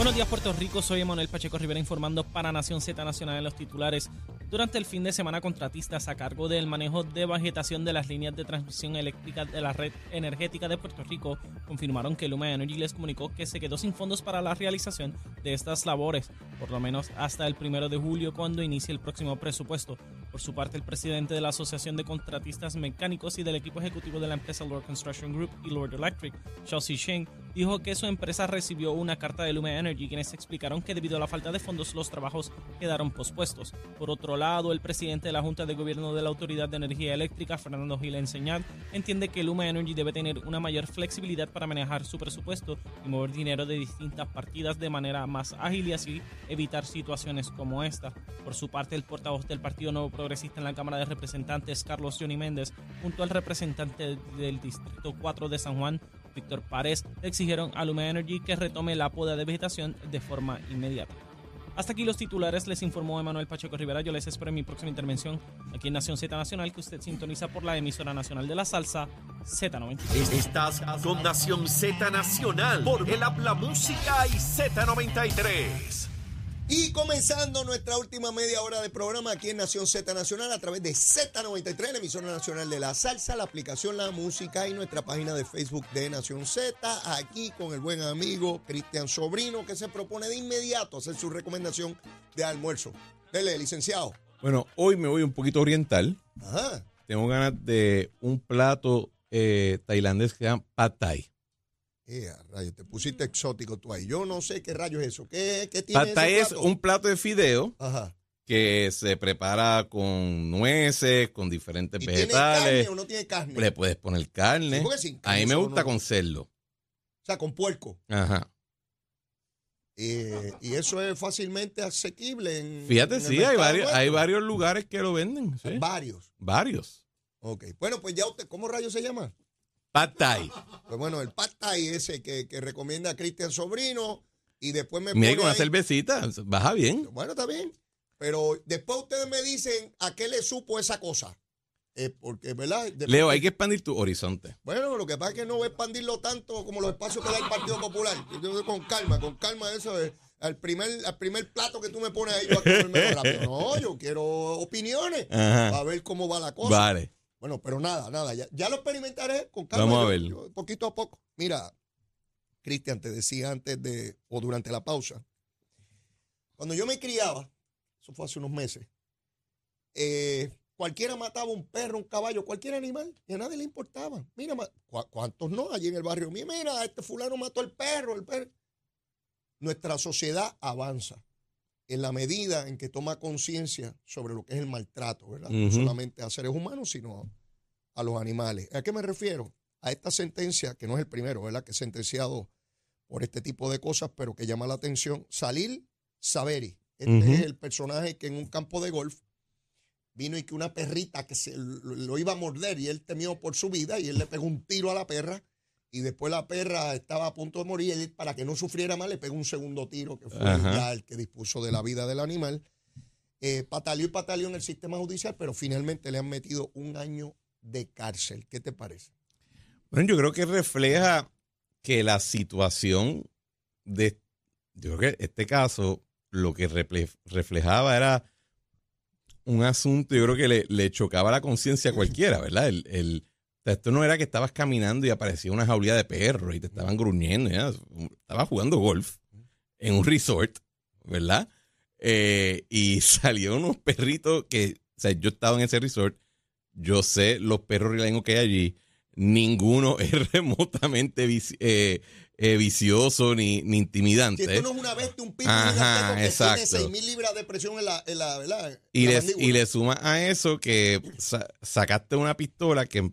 Buenos días Puerto Rico, soy Emanuel Pacheco Rivera informando para Nación Z Nacional en los titulares. Durante el fin de semana, contratistas a cargo del manejo de vegetación de las líneas de transmisión eléctrica de la red energética de Puerto Rico confirmaron que Luma Energy les comunicó que se quedó sin fondos para la realización de estas labores, por lo menos hasta el primero de julio cuando inicie el próximo presupuesto. Por su parte, el presidente de la Asociación de Contratistas Mecánicos y del equipo ejecutivo de la empresa Lord Construction Group y Lord Electric, Chelsea Sheng, dijo que su empresa recibió una carta de Luma Energy quienes explicaron que debido a la falta de fondos los trabajos quedaron pospuestos. Por otro lado, el presidente de la Junta de Gobierno de la Autoridad de Energía Eléctrica, Fernando Gil Enseñad, entiende que Luma Energy debe tener una mayor flexibilidad para manejar su presupuesto y mover dinero de distintas partidas de manera más ágil y así evitar situaciones como esta. Por su parte, el portavoz del Partido Nuevo Progresista en la Cámara de Representantes, Carlos Johnny Méndez, junto al representante del Distrito 4 de San Juan, Víctor Párez, exigieron a Luma Energy que retome la poda de vegetación de forma inmediata. Hasta aquí los titulares, les informó Emanuel Pacheco Rivera. Yo les espero en mi próxima intervención aquí en Nación Z Nacional, que usted sintoniza por la emisora nacional de la salsa Z93. Estás con Nación Z Nacional por el Habla Música y Z93. Y comenzando nuestra última media hora de programa aquí en Nación Z Nacional a través de Z93, la emisora nacional de la salsa, la aplicación La Música y nuestra página de Facebook de Nación Z. Aquí con el buen amigo Cristian Sobrino que se propone de inmediato hacer su recomendación de almuerzo. Dele, licenciado. Bueno, hoy me voy un poquito oriental. Ajá. Tengo ganas de un plato eh, tailandés que se llama Pad Thai. Eh, rayo, te pusiste exótico tú ahí. Yo no sé qué rayo es eso. ¿Qué, qué tiene ese es un plato de fideo Ajá. que se prepara con nueces, con diferentes ¿Y tiene vegetales. carne o no tiene carne? Le puedes poner carne. Sí, sin A carne mí me gusta no- con cerdo. O sea, con puerco. Ajá. Eh, y eso es fácilmente asequible en Fíjate, en sí, hay varios, nuestro. hay varios lugares que lo venden. sí. Varios. Varios. Ok. Bueno, pues ya usted, ¿cómo rayos se llama? Pad Thai. Pues bueno, el pad thai ese que, que recomienda Cristian Sobrino y después me Mira, pone con una cervecita, baja bien. Bueno, está bien. Pero después ustedes me dicen a qué le supo esa cosa. Eh, porque, ¿verdad? Después- Leo, hay que expandir tu horizonte. Bueno, lo que pasa es que no voy a expandirlo tanto como los espacios que da el Partido Popular. Yo con calma, con calma eso es. Al primer, al primer plato que tú me pones ahí, yo a comerme rápido. No, yo quiero opiniones Ajá. para ver cómo va la cosa. Vale. Bueno, pero nada, nada. Ya, ya lo experimentaré con calma. Vamos a ver. yo, poquito a poco. Mira, Cristian, te decía antes de, o durante la pausa, cuando yo me criaba, eso fue hace unos meses, eh, cualquiera mataba un perro, un caballo, cualquier animal, y a nadie le importaba. Mira, ma- ¿cu- ¿cuántos no allí en el barrio? Mira, este fulano mató el perro, el perro. Nuestra sociedad avanza en la medida en que toma conciencia sobre lo que es el maltrato, ¿verdad? No solamente a seres humanos, sino a los animales. ¿A qué me refiero? A esta sentencia, que no es el primero, ¿verdad? Que es sentenciado por este tipo de cosas, pero que llama la atención. Salil Saveri. Este es el personaje que en un campo de golf vino y que una perrita que se lo, lo iba a morder y él temió por su vida y él le pegó un tiro a la perra y después la perra estaba a punto de morir él, para que no sufriera más le pegó un segundo tiro que fue Ajá. ya el que dispuso de la vida del animal. Eh, pataleó y pataleó en el sistema judicial, pero finalmente le han metido un año de cárcel. ¿Qué te parece? Bueno, yo creo que refleja que la situación de, yo creo que este caso lo que reflejaba era un asunto, yo creo que le, le chocaba la conciencia a cualquiera, ¿verdad? El, el- o sea, esto no era que estabas caminando y aparecía una jaulía de perros y te estaban gruñendo, ya. estabas jugando golf en un resort, ¿verdad? Eh, y salieron unos perritos que, o sea, yo estaba en ese resort, yo sé los perros rileños que hay allí, ninguno es remotamente vici- eh, eh, vicioso ni, ni Si intimidante. esto no es una bestia, un pitbull Ajá, que exacto. tiene 6 mil libras de presión en la, en la, ¿verdad? Y la le, y le suma a eso que sa- sacaste una pistola que,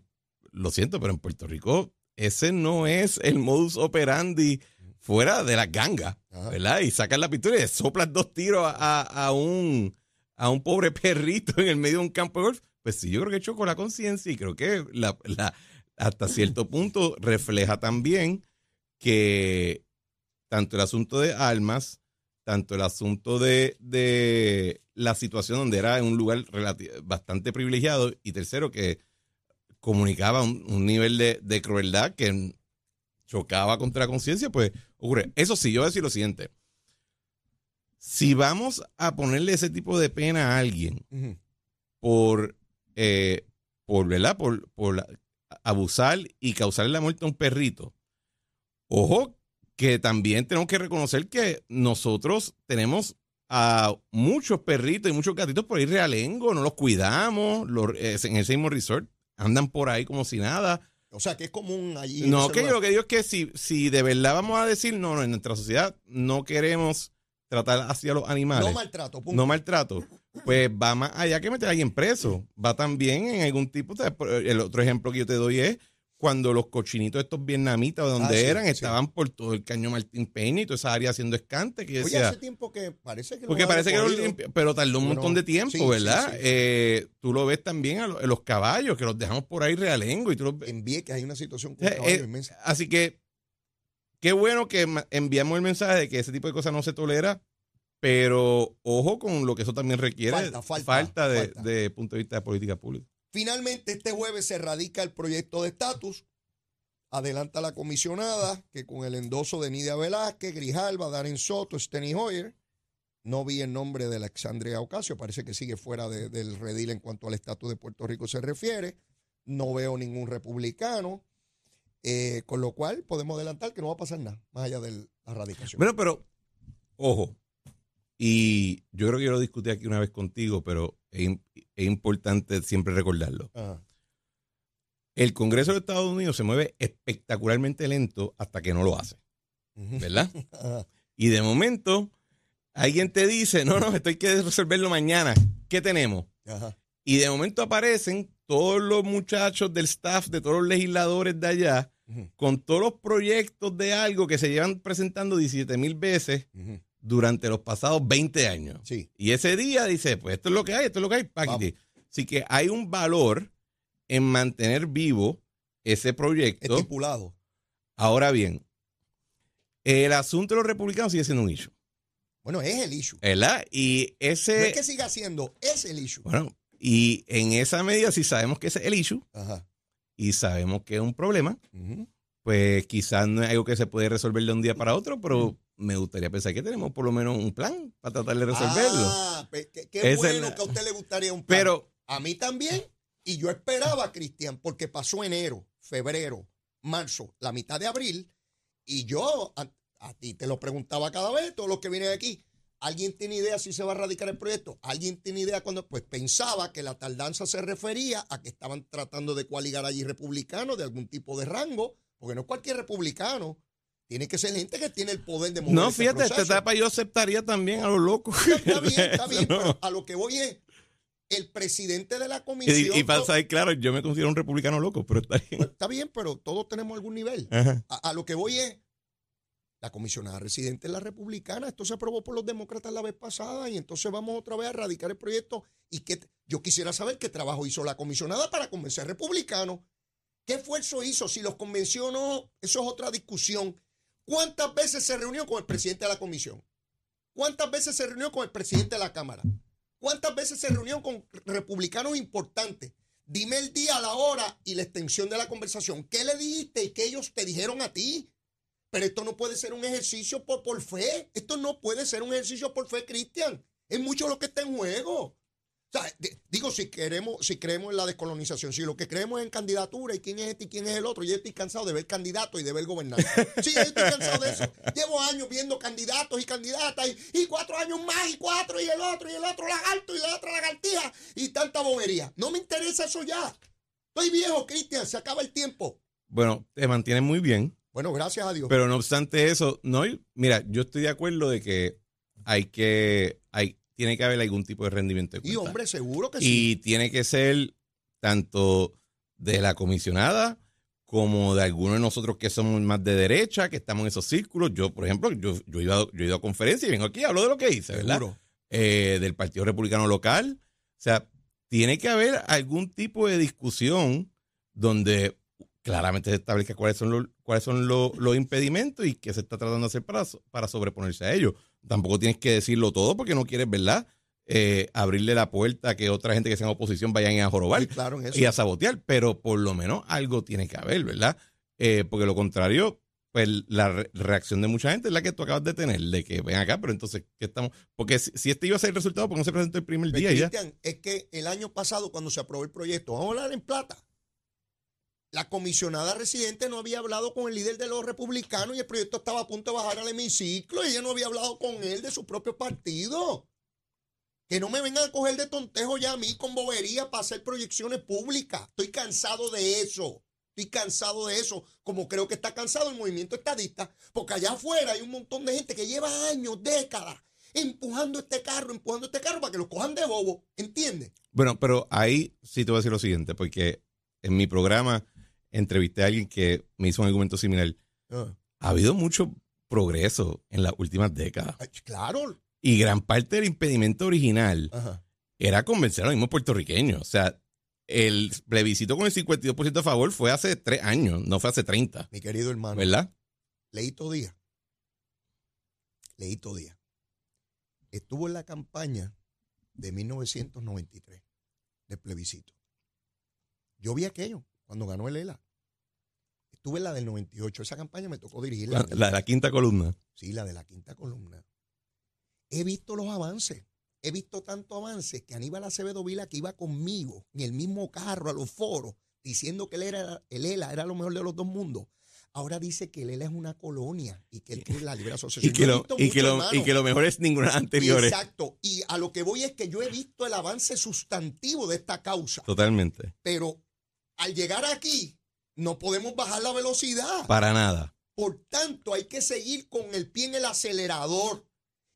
lo siento, pero en Puerto Rico ese no es el modus operandi fuera de las gangas, Ajá. ¿verdad? Y sacas la pistola y le soplas dos tiros a, a- un, a un pobre perrito en el medio de un campo de golf. Pues sí, yo creo que chocó la conciencia y creo que la, la- hasta cierto punto refleja también que tanto el asunto de armas, tanto el asunto de, de la situación donde era en un lugar bastante privilegiado y tercero que comunicaba un, un nivel de, de crueldad que chocaba contra la conciencia, pues ocurre. Eso sí, yo voy a decir lo siguiente. si vamos a ponerle ese tipo de pena a alguien por, eh, por, ¿verdad? Por, por abusar y causarle la muerte a un perrito, ojo que también tenemos que reconocer que nosotros tenemos a muchos perritos y muchos gatitos por ahí realengo, no los cuidamos, los, eh, en ese mismo resort andan por ahí como si nada. O sea, que es común allí. No, que lugar. lo que digo es que si, si de verdad vamos a decir, no, no, en nuestra sociedad no queremos tratar hacia los animales, No no, maltrato, punto. maltrato, pues va más allá que meter a alguien preso. Va también en algún tipo, de- el otro ejemplo que yo te doy es cuando los cochinitos estos vietnamitas, o donde Ah, sí, eran, sí. estaban por todo el caño Martín Peña y toda esa área haciendo escante. Que Oye, decía, hace tiempo que parece que. lo porque parece que lo recogido. limpi- pero tardó un Bueno, montón de tiempo, sí, ¿verdad? Eh, tú lo ves también a, lo- a los caballos, que los dejamos por ahí realengo y tú los ves. En Vieques hay una situación con Eh, eh, inmensa. Así que qué bueno que enviamos el mensaje de que ese tipo de cosas no se tolera, pero ojo con lo que eso también requiere. Falta, falta, de, falta. de punto de vista de política pública. Finalmente, este jueves se radica el proyecto de estatus. Adelanta la comisionada que con el endoso de Nidia Velázquez, Grijalva, Darren Soto, Steny Hoyer, no vi el nombre de Alexandria Ocasio, parece que sigue fuera de- del redil en cuanto al estatus de Puerto Rico se refiere. No veo ningún republicano, eh, con lo cual podemos adelantar que no va a pasar nada más allá de la radicación. Bueno, pero ojo, y yo creo que yo lo discutí aquí una vez contigo, pero es, es importante siempre recordarlo. Ajá. El Congreso de Estados Unidos se mueve espectacularmente lento hasta que no lo hace. ¿verdad? Ajá. Y de momento, alguien te dice, no, no, esto hay que resolverlo mañana. ¿Qué tenemos? Ajá. Y de momento aparecen todos los muchachos del staff, de todos los legisladores de allá, con todos los proyectos de algo que se llevan presentando 17 mil veces. Durante los pasados 20 años. Sí. Y ese día dice, pues esto es lo que hay, esto es lo que hay, paquete. Así que hay un valor en mantener vivo ese proyecto. Estipulado. Ahora bien, el asunto de los republicanos sigue siendo un issue, Bueno, es el issue. ¿verdad? Y No ese, es que siga siendo, es el issue. bueno, y en esa medida, si sabemos que ese es el issue Ajá. y sabemos que es un problema, Ujú. Pues quizás no es algo que se puede resolver de un día para otro, pero me gustaría pensar que tenemos por lo menos un plan para tratar de resolverlo. Ah, qué, qué bueno la- que a usted le gustaría un plan. pero a mí también. Y yo esperaba, Cristian, porque pasó enero, febrero, marzo, la mitad de abril. Y yo a, a ti te lo preguntaba cada vez, todos los que vienen aquí. ¿Alguien tiene idea si se va a radicar el proyecto? ¿Alguien tiene idea cuando? Pues pensaba que la tardanza se refería a que estaban tratando de coaligar allí republicanos de algún tipo de rango, porque no cualquier republicano. Tiene que ser gente que tiene el poder de mover no, fíjate, esta etapa yo aceptaría también a los locos. Está bien, está bien, No. pero a lo que voy es, el presidente de la comisión... y para ser claro, yo me considero un republicano loco, pero está bien. Pues, está bien, pero todos tenemos algún nivel. A, a lo que voy es, la comisionada residente es la republicana, esto se aprobó por los demócratas la vez pasada y entonces vamos otra vez a radicar el proyecto. Y que yo quisiera saber qué trabajo hizo la comisionada para convencer republicanos. ¿Qué esfuerzo hizo? Si los convenció o no, eso es otra discusión. ¿Cuántas veces se reunió con el presidente de la comisión? ¿Cuántas veces se reunió con el presidente de la Cámara? ¿Cuántas veces se reunió con republicanos importantes? Dime el día, la hora y la extensión de la conversación. ¿Qué le dijiste y qué ellos te dijeron a ti? Pero esto no puede ser un ejercicio por, por fe. Esto no puede ser un ejercicio por fe, Cristian. Es mucho lo que está en juego. O sea, digo, si queremos, si creemos en la descolonización, si lo que creemos es en candidatura y quién es este y quién es el otro, yo estoy cansado de ver candidatos y de ver gobernantes. Sí, yo estoy cansado de eso. Llevo años viendo candidatos y candidatas y, y cuatro años más y cuatro y el otro y el otro lagarto y la otra lagartija y tanta bobería. No me interesa eso ya. Estoy viejo, Cristian, se acaba el tiempo. Bueno, te mantienen muy bien, Bueno, gracias a Dios. pero no obstante eso, no, mira, yo estoy de acuerdo de que hay que, hay, tiene que haber algún tipo de rendimiento. de y cuenta. hombre, seguro que sí. Y tiene que ser tanto de la comisionada como de algunos de nosotros que somos más de derecha, que estamos en esos círculos. Yo, por ejemplo, yo, yo, he, ido, yo he ido a conferencias y vengo aquí y hablo de lo que hice, ¿verdad? Eh, del Partido Republicano Local. O sea, tiene que haber algún tipo de discusión donde claramente se establezca cuáles son los, cuáles son los, los impedimentos y qué se está tratando de hacer para, para sobreponerse a ellos. Tampoco tienes que decirlo todo porque no quieres, ¿verdad? Eh, abrirle la puerta a que otra gente que sea en oposición vayan a jorobar Sí, claro, en eso. y a sabotear, pero por lo menos algo tiene que haber, ¿verdad? Eh, porque lo contrario, pues la re- reacción de mucha gente es la que tú acabas de tener, de que ven acá, pero entonces, ¿qué estamos? Porque si, si este iba a ser el resultado, ¿por qué no se presentó el primer Pues, día y ya? Cristian, es que el año pasado, cuando se aprobó el proyecto, vamos a hablar en plata. La comisionada residente no había hablado con el líder de los republicanos y el proyecto estaba a punto de bajar al hemiciclo y ella no había hablado con él de su propio partido. Que no me vengan a coger de tontejo ya a mí con bobería para hacer proyecciones públicas. Estoy cansado de eso. Estoy cansado de eso, como creo que está cansado el movimiento estadista, porque allá afuera hay un montón de gente que lleva años, décadas, empujando este carro, empujando este carro para que lo cojan de bobo, ¿entiendes? Bueno, pero ahí sí te voy a decir lo siguiente, porque en mi programa entrevisté a alguien que me hizo un argumento similar. Ha habido mucho progreso en las últimas décadas. Ay, claro. Y gran parte del impedimento original Ajá. era convencer a los mismos puertorriqueños. O sea, el plebiscito con el 52% a favor fue hace tres años, no fue hace 30, Mi querido hermano, ¿verdad? Leito Díaz, Leito Díaz, estuvo en la campaña de 1993, del plebiscito. Yo vi aquello cuando ganó el ELA. Estuve en la del 98. Esa campaña me tocó dirigirla. La, la- la quinta columna. Sí, la de la quinta columna. He visto los avances. He visto tanto avances que Aníbal Acevedo Vila, que iba conmigo en el mismo carro a los foros, diciendo que él era, el ELA era lo mejor de los dos mundos. Ahora dice que el ELA es una colonia y que él quiere la libre asociación. Y que, lo, y, que lo, y que lo mejor es ninguna anteriores. Exacto. Y a lo que voy es que yo he visto el avance sustantivo de esta causa. Totalmente. Pero al llegar aquí, no podemos bajar la velocidad. Para nada. Por tanto, hay que seguir con el pie en el acelerador.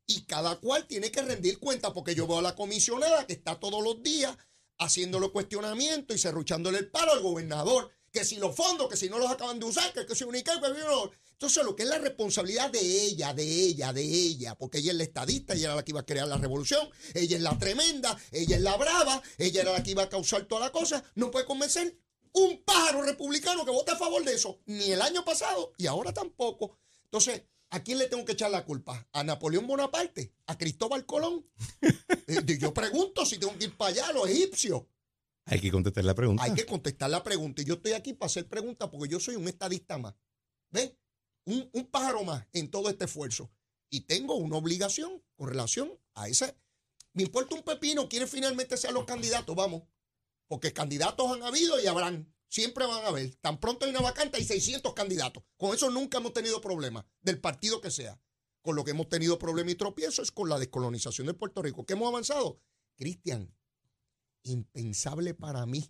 Y cada cual tiene que rendir cuenta, porque yo veo a la comisionada que está todos los días haciéndole cuestionamientos y cerruchándole el palo al gobernador. Que si los fondos, que si no los acaban de usar, que, que si única, que no. Entonces, lo que es la responsabilidad de ella, de ella, de ella, porque ella es la estadista, ella era la que iba a crear la revolución, ella es la tremenda, ella es la brava, ella era la que iba a causar toda la cosa, no puede convencer un pájaro republicano que vote a favor de eso, ni el año pasado y ahora tampoco. Entonces, ¿a quién le tengo que echar la culpa? ¿A Napoleón Bonaparte? ¿A Cristóbal Colón? Eh, yo pregunto si tengo que ir para allá, a los egipcios. Hay que contestar la pregunta. Hay que contestar la pregunta. Y yo estoy aquí para hacer preguntas porque yo soy un estadista más. ¿Ves? Un, un pájaro más en todo este esfuerzo. Y tengo una obligación con relación a ese. Me importa un pepino quiénes finalmente sean los candidatos, vamos. Porque candidatos han habido y habrán. Siempre van a haber. Tan pronto hay una vacante, hay 600 candidatos. Con eso nunca hemos tenido problemas, del partido que sea. Con lo que hemos tenido problema y tropiezo es con la descolonización de Puerto Rico. ¿Qué hemos avanzado? Cristian, impensable para mí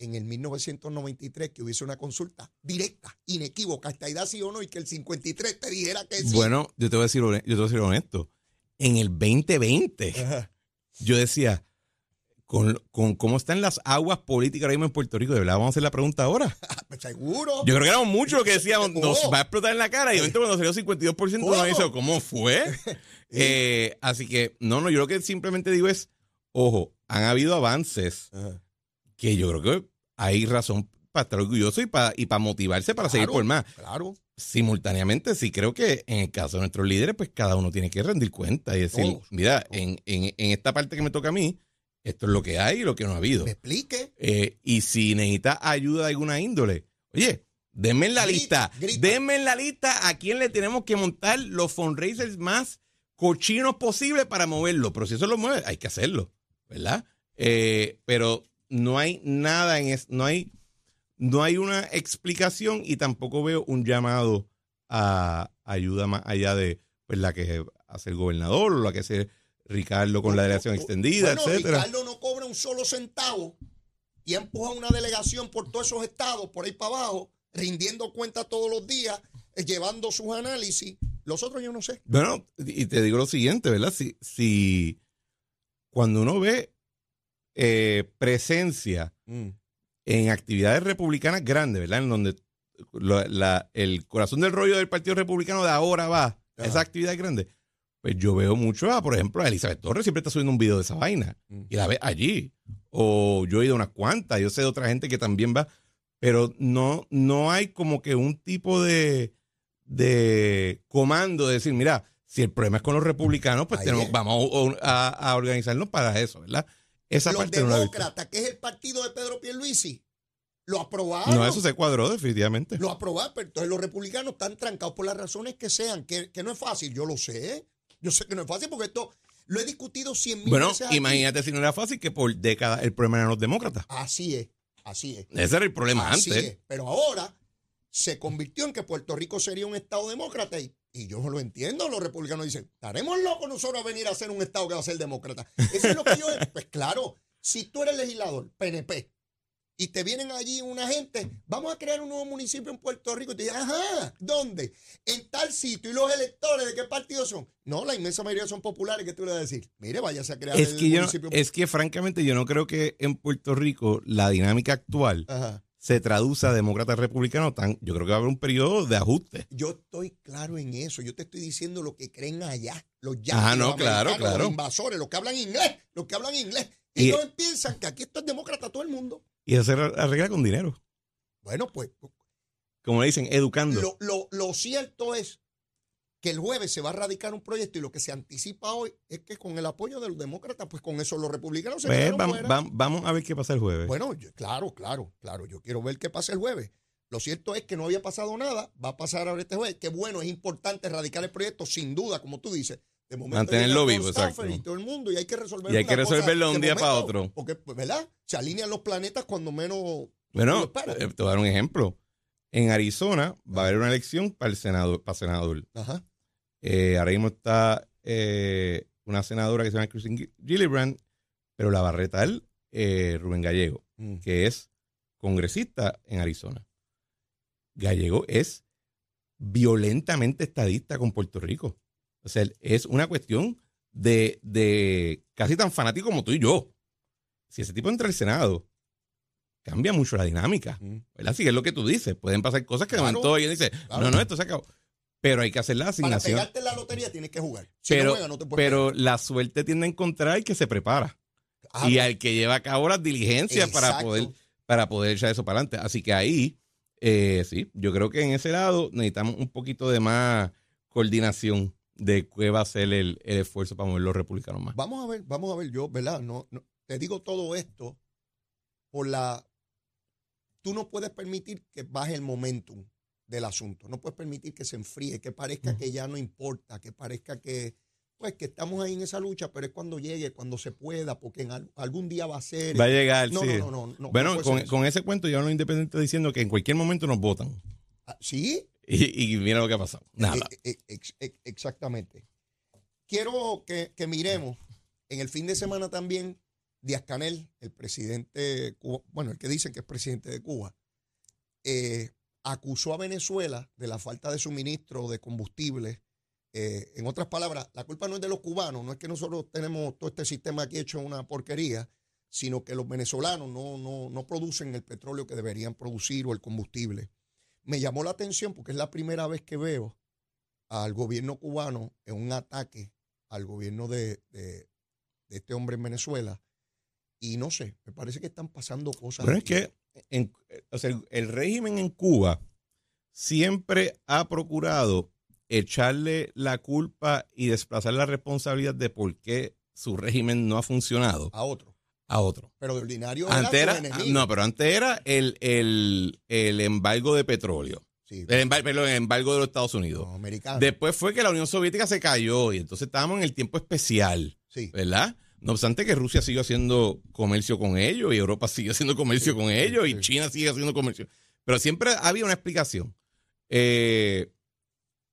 en el 1993 que hubiese una consulta directa, inequívoca, esta edad sí o no, y que el 53 te dijera que sí. Bueno, yo te voy a decir, yo te voy a decir honesto. En el 2020, Ajá. yo decía, con, con cómo están las aguas políticas ahora mismo en Puerto Rico, de verdad vamos a hacer la pregunta ahora. Pues seguro. Yo creo que éramos muchos los que decíamos, nos ¿Cómo? va a explotar en la cara. Y de momento cuando salió 52%, ¿Cómo? uno dice, ¿cómo fue? Eh, así que, no, no, yo lo que simplemente digo es, ojo, han habido avances Ajá. que yo creo que hay razón para estar orgulloso y para, y para motivarse para seguir por más. Claro. Simultáneamente, sí creo que en el caso de nuestros líderes, pues cada uno tiene que rendir cuenta y decir, mira, en, en, en esta parte que me toca a mí, esto es lo que hay y lo que no ha habido. Me explique. Eh, y si necesita ayuda de alguna índole, oye, denme en la Grita, lista, grita. denme en la lista a quién le tenemos que montar los fundraisers más cochinos posibles para moverlo. Pero si eso lo mueve, hay que hacerlo, ¿verdad? Eh, pero no hay nada en eso, no hay, no hay una explicación y tampoco veo un llamado a ayuda más allá de pues, la que hace el gobernador o la que hace Ricardo con la delegación extendida, Bueno, etcétera. Ricardo no cobra un solo centavo y ha empujado una delegación por todos esos estados, por ahí para abajo, rindiendo cuentas todos los días, eh, llevando sus análisis. Los otros yo no sé. Bueno, y te digo lo siguiente, ¿verdad? Si, si cuando uno ve eh, presencia en actividades republicanas grandes, ¿verdad? En donde la- el corazón del rollo del Partido Republicano de ahora va Ajá. esas actividades grandes. Pues yo veo mucho a, por ejemplo, a Elizabeth Torres siempre está subiendo un video de esa vaina y la ve allí. O yo he ido a unas cuantas, yo sé de otra gente que también va, pero no, no hay como que un tipo de, de comando de decir, mira, si el problema es con los republicanos, pues tenemos, vamos a, a- organizarnos para eso, ¿verdad? Esa Los parte no demócratas, que es el partido de Pedro Pierluisi, Lo aprobaron. No, eso se cuadró definitivamente. Lo aprobaron, pero entonces los republicanos están trancados por las razones que sean, que, que no es fácil, yo lo sé. Yo sé que no es fácil porque esto lo he discutido cien mil Bueno, veces. aquí. imagínate si no era fácil que por décadas el problema eran los demócratas. Así es, así es. Ese era el problema Así antes. es. Pero ahora se convirtió en que Puerto Rico sería un Estado demócrata y, y yo no lo entiendo. Los republicanos dicen, estaremos locos nosotros a venir a ser un Estado que va a ser demócrata. Eso es lo que yo... Pues claro, si tú eres legislador, PNP, y te vienen allí una gente, vamos a crear un nuevo municipio en Puerto Rico. Y te dicen, ajá, ¿dónde? En tal sitio. ¿Y los electores de qué partido son? No, la inmensa mayoría son populares. ¿Qué tú le vas a decir? Mire, váyase a crear Es el que, yo, municipio. es que francamente yo no creo que en Puerto Rico la dinámica actual Ajá. se traduce a demócratas republicanos. Tan, yo creo que va a haber un periodo de ajuste. Yo estoy claro en eso. Yo te estoy diciendo lo que creen allá. Los Ah, no, los claro, americanos, claro. Los invasores, los que hablan inglés. Los que hablan inglés. Y, Y- ellos piensan que aquí esto es demócrata todo el mundo. Y hacer arregla con dinero. Bueno, pues Como le dicen, educando. lo, lo- lo cierto es que el jueves se va a radicar un proyecto y lo que se anticipa hoy es que con el apoyo de los demócratas, pues con eso los republicanos se Pues, vamos, fuera. vam- vamos a ver qué pasa el jueves. Bueno, yo- claro, claro, claro. Yo quiero ver qué pasa el jueves. Lo cierto es que no había pasado nada. Va a pasar ahora este jueves. Qué bueno, es importante erradicar el proyecto, sin duda, como tú dices. De momento Mantenerlo vivo, exacto. Y todo el mundo, y hay que resolver Y hay que resolverlo de un día momento, para otro. Porque, pues, ¿verdad? Se alinean los planetas cuando menos. Bueno, eh, te voy a dar un ejemplo. En Arizona va a haber una elección para el senador, para senador. Ajá. Eh, ahora mismo está eh, una senadora que se llama Christine Gillibrand, pero la va a retar eh, Rubén Gallego, Mm. que es congresista en Arizona. Gallego es violentamente estadista con Puerto Rico. O sea, es una cuestión de, de casi tan fanático como tú y yo. Si ese tipo entra al Senado, cambia mucho la dinámica. ¿verdad? Así que es lo que tú dices. Pueden pasar cosas que de Claro. momento alguien dice, Claro. no, no, esto se acabó. Pero hay que hacer la Para asignación. pegarte en la lotería tienes que jugar. Si no pero no te pero la suerte tiende a encontrar el que se prepara. pegar. y Ah, al que lleva a cabo las diligencias para poder, para poder echar eso para adelante. Así que ahí, eh, sí, yo creo que en ese lado necesitamos un poquito de más coordinación de qué va a ser el, el esfuerzo para mover los republicanos más. Vamos a ver, vamos a ver, yo, ¿verdad? No, no, te digo todo esto por la... Tú no puedes permitir que baje el momentum del asunto, no puedes permitir que se enfríe, que parezca que ya no importa, que parezca que, pues, que estamos ahí en esa lucha, pero es cuando llegue, cuando se pueda, porque en al- algún día va a ser... Va a llegar, no, sí. no, no, no, no, bueno, con, con ese cuento yo los independientes diciendo que en cualquier momento nos votan. Ah, ¿Sí? Y, mira lo que ha pasado. Nada. Eh, ex- ex- exactamente. Quiero que, que miremos en el fin de semana también Díaz Canel, el presidente, cuba- bueno, el que dicen que es presidente de Cuba, eh, acusó a Venezuela de la falta de suministro de combustible. Eh, en otras palabras, la culpa no es de los cubanos, no es que nosotros tenemos todo este sistema aquí hecho una porquería, sino que los venezolanos no, no, no producen el petróleo que deberían producir o el combustible. Me llamó la atención porque es la primera vez que veo al gobierno cubano en un ataque al gobierno de, de- de este hombre en Venezuela. Y no sé, me parece que están pasando cosas. Bueno, es que en- o sea, el, el régimen en Cuba siempre ha procurado echarle la culpa y desplazar la responsabilidad de por qué su régimen no ha funcionado a otro. A otro. Pero de ordinario Antes era era, su enemigo. no, pero antes era el, el, el embargo de petróleo. Sí, El, embar- perdón, el embargo de los Estados Unidos. americanos. Después fue que la Unión Soviética se cayó y entonces estábamos en el tiempo especial. sí. ¿verdad? No obstante que Rusia sigue haciendo comercio con ellos y Europa sigue haciendo comercio Sí, con ellos y. China sigue haciendo comercio. Pero siempre había una explicación. Eh,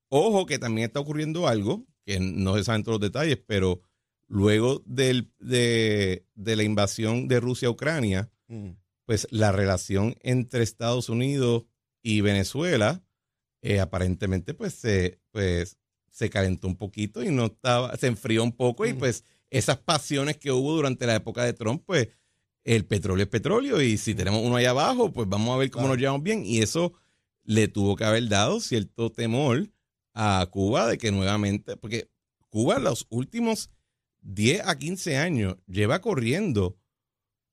ojo que también está ocurriendo algo, que no se saben todos los detalles, pero luego del- de, de la invasión de Rusia a Ucrania, Mm. pues la relación entre Estados Unidos y Venezuela eh, aparentemente pues se, pues se calentó un poquito y no estaba, se enfrió un poco y Mm. pues esas pasiones que hubo durante la época de Trump, pues el petróleo es petróleo y si tenemos uno ahí abajo, pues vamos a ver cómo Claro. nos llevamos bien y eso le tuvo que haber dado cierto temor a Cuba de que nuevamente, porque Cuba los últimos 10 a 15 años lleva corriendo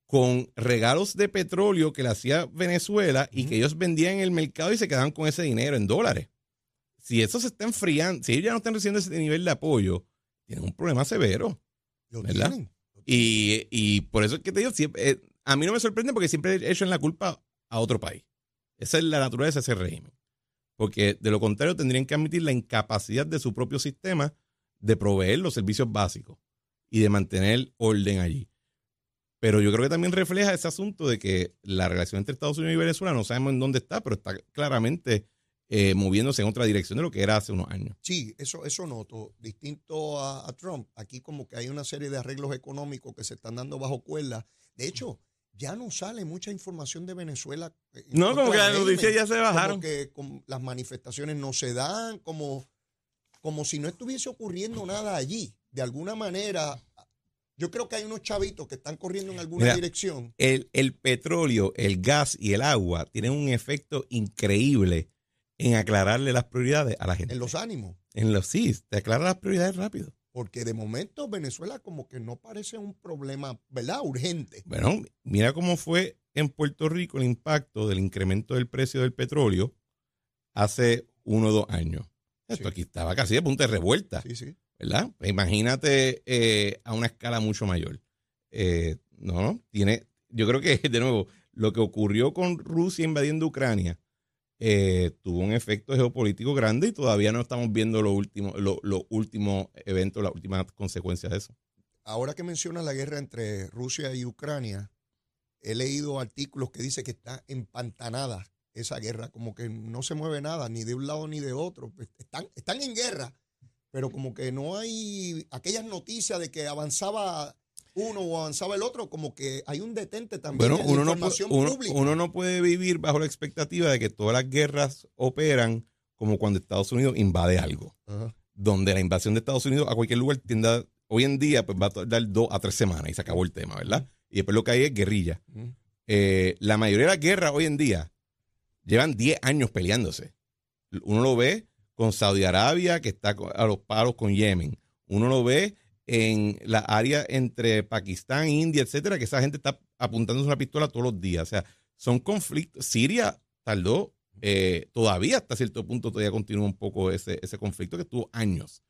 con regalos de petróleo que le hacía Venezuela y que ellos vendían en el mercado y se quedaban con ese dinero en dólares. Si eso se está enfriando, si ellos ya no están recibiendo ese nivel de apoyo, tienen un problema severo. Lo ¿verdad? tienen. Y, y por eso es que te digo, siempre, eh, a mí no me sorprende porque siempre echan la culpa a otro país. Esa es la naturaleza de ese régimen. Porque de lo contrario tendrían que admitir la incapacidad de su propio sistema de proveer los servicios básicos y de mantener orden allí. Pero yo creo que también refleja ese asunto de que la relación entre Estados Unidos y Venezuela no sabemos en dónde está, pero está claramente eh, moviéndose en otra dirección de lo que era hace unos años. Sí, eso, eso noto. Distinto a, a Trump, aquí como que hay una serie de arreglos económicos que se están dando bajo cuerda. De hecho, ya no sale mucha información de Venezuela. eh, No, como que las noticias ya se bajaron. Como que como las manifestaciones no se dan, como, como si no estuviese ocurriendo nada allí. De alguna manera, yo creo que hay unos chavitos que están corriendo en alguna Mira, dirección. El, el petróleo, el gas y el agua tienen un efecto increíble en aclararle las prioridades a la gente. En los ánimos. En los sí, te aclara las prioridades rápido. Porque de momento Venezuela como que no parece un problema, ¿verdad? Urgente. Bueno, mira cómo fue en Puerto Rico el impacto del incremento del precio del petróleo hace uno o dos años. Esto Sí. aquí estaba casi de punta de revuelta, Sí, sí. ¿Verdad? Imagínate eh, a una escala mucho mayor. Eh, no, no, tiene, yo creo que, de nuevo, lo que ocurrió con Rusia invadiendo Ucrania eh, tuvo un efecto geopolítico grande y todavía no estamos viendo los últimos lo- los últimos eventos, las últimas consecuencias de eso. Ahora que mencionas la guerra entre Rusia y Ucrania, he leído artículos que dice que está empantanada esa guerra, como que no se mueve nada, ni de un lado ni de otro. Pues, Están, están en guerra, pero como que no hay aquellas noticias de que avanzaba uno o avanzaba el otro, como que hay un detente también Bueno, uno no, puede, información uno, pública. uno no puede vivir bajo la expectativa de que todas las guerras operan como cuando Estados Unidos invade algo. Ajá. Donde la invasión de Estados Unidos a cualquier lugar tiende a- hoy en día pues va a tardar dos a tres semanas y se acabó el tema, ¿verdad? Y después lo que hay es guerrilla. Eh, la mayoría de las guerras hoy en día llevan 10 años peleándose. Uno lo ve con Saudi Arabia, que está a los palos con Yemen. Uno lo ve en la área entre Pakistán, India, etcétera, que esa gente está apuntándose una pistola todos los días. O sea, son conflictos. Siria tardó, eh, todavía hasta cierto punto, todavía continúa un poco ese, ese conflicto que tuvo años.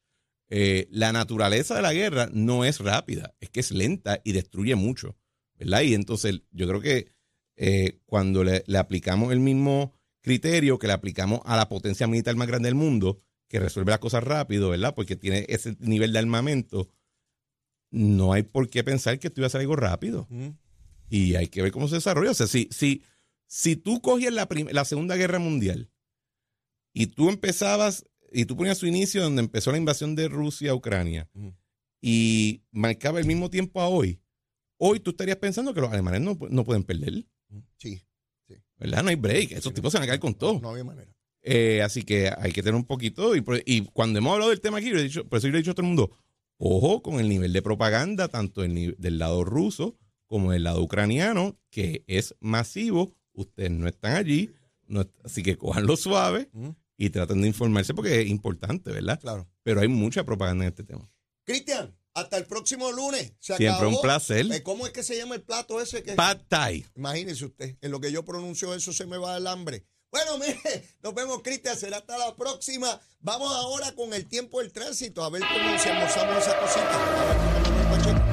Eh, la naturaleza de la guerra no es rápida, es que es lenta y destruye mucho, ¿verdad? Y entonces yo creo que eh, cuando le aplicamos el mismo criterio que le aplicamos a la potencia militar más grande del mundo, que resuelve las cosas rápido, ¿verdad? Porque tiene ese nivel de armamento, no hay por qué pensar que esto iba a ser algo rápido. Y hay que ver cómo se desarrolla. O sea, si, si, si tú cogías la, la Segunda Guerra Mundial y tú empezabas, y tú ponías su inicio donde empezó la invasión de Rusia a Ucrania y marcaba el mismo tiempo a hoy, hoy tú estarías pensando que los alemanes no, no pueden perder. Sí, ¿verdad? No hay break. Esos tipos se van a caer con todo. no había manera. Eh, así que hay que tener un poquito. Y, y cuando hemos hablado del tema aquí, he dicho, por eso yo le he dicho a todo el mundo: ojo con el nivel de propaganda, tanto el del lado ruso como del lado ucraniano, que es masivo. Ustedes no están allí, no así que cojanlo suave y traten de informarse porque es importante, ¿verdad? Claro. Pero hay mucha propaganda en este tema. Cristian, hasta el próximo lunes. Se Siempre acabó. un placer. Eh, ¿Cómo es que se llama el plato ese que Pad Thai. Imagínese usted, en lo que yo pronuncio eso se me va el hambre. Bueno, mire, nos vemos, Cristian. Será hasta la próxima. Vamos ahora con el tiempo del tránsito, a ver cómo se almorzamos esa cosita. A ver cómo.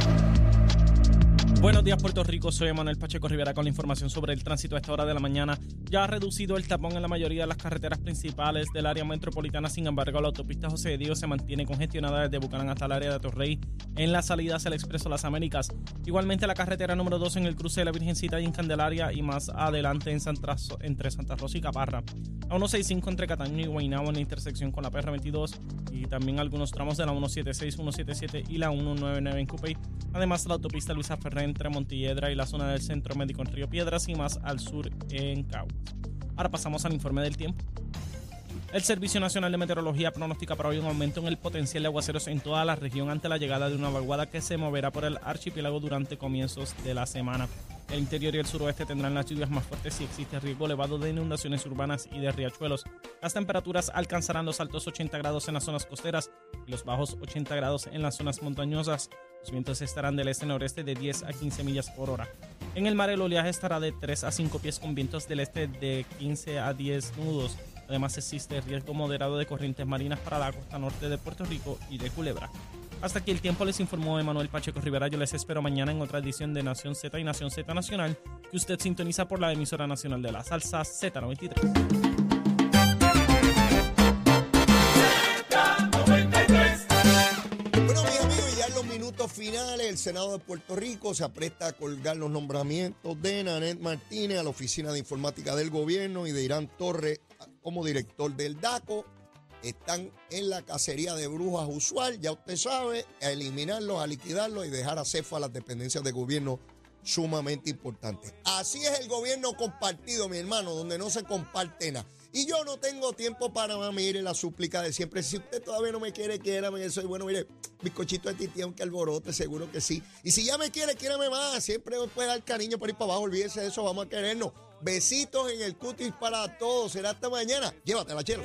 Buenos días, Puerto Rico. Soy Manuel Pacheco Rivera con la información sobre el tránsito a esta hora de la mañana. Ya ha reducido el tapón en la mayoría de las carreteras principales del área metropolitana. Sin embargo, la autopista José de Dios se mantiene congestionada desde Bucanán hasta el área de Torrey en las salidas al Expreso Las Américas. Igualmente, la carretera número 2 en el cruce de la Virgencita y en Candelaria y más adelante en Santa, entre Santa Rosa y Caparra. A 165 entre Cataño y Guaynabo en la intersección con la PR22 y también algunos tramos de la 176, 177 y la 199 en Cupey. Además, la autopista Luisa Ferré entre Montilledra y la zona del Centro Médico en Río Piedras y más al sur en Caguas. Ahora pasamos al informe del tiempo. El Servicio Nacional de Meteorología pronostica para hoy un aumento en el potencial de aguaceros en toda la región ante la llegada de una vaguada que se moverá por el archipiélago durante comienzos de la semana. El interior y el suroeste tendrán las lluvias más fuertes y existe riesgo elevado de inundaciones urbanas y de riachuelos. Las temperaturas alcanzarán los altos 80 grados en las zonas costeras y los bajos 80 grados en las zonas montañosas. Los vientos estarán del este-noreste de 10 a 15 millas por hora. En el mar el oleaje estará de 3 a 5 pies con vientos del este de 15 a 10 nudos. Además existe riesgo moderado de corrientes marinas para la costa norte de Puerto Rico y de Culebra. Hasta aquí el tiempo les informó Emanuel Pacheco Rivera. Yo les espero mañana en otra edición de Nación Z y Nación Z Nacional, que usted sintoniza por la emisora nacional de la salsa Z93. El Senado de Puerto Rico se apresta a colgar los nombramientos de Nanet Martínez a la Oficina de Informática del Gobierno y de Irán Torres como director del DACO. Están en la cacería de brujas usual, ya usted sabe, a eliminarlos, a liquidarlos y dejar a cefa las dependencias de gobierno sumamente importantes. Así es el gobierno compartido, mi hermano, donde no se comparte nada. Y yo no tengo tiempo para más, mire, la súplica de siempre. Si usted todavía no me quiere, quiérame, soy bueno, mire, bizcochito de titi, aunque alborote, seguro que sí. Y si ya me quiere, quiérame más, siempre me puede dar cariño por ir para abajo, olvídese de eso, vamos a querernos. Besitos en el cutis para todos, será hasta mañana. Llévatela, chelo.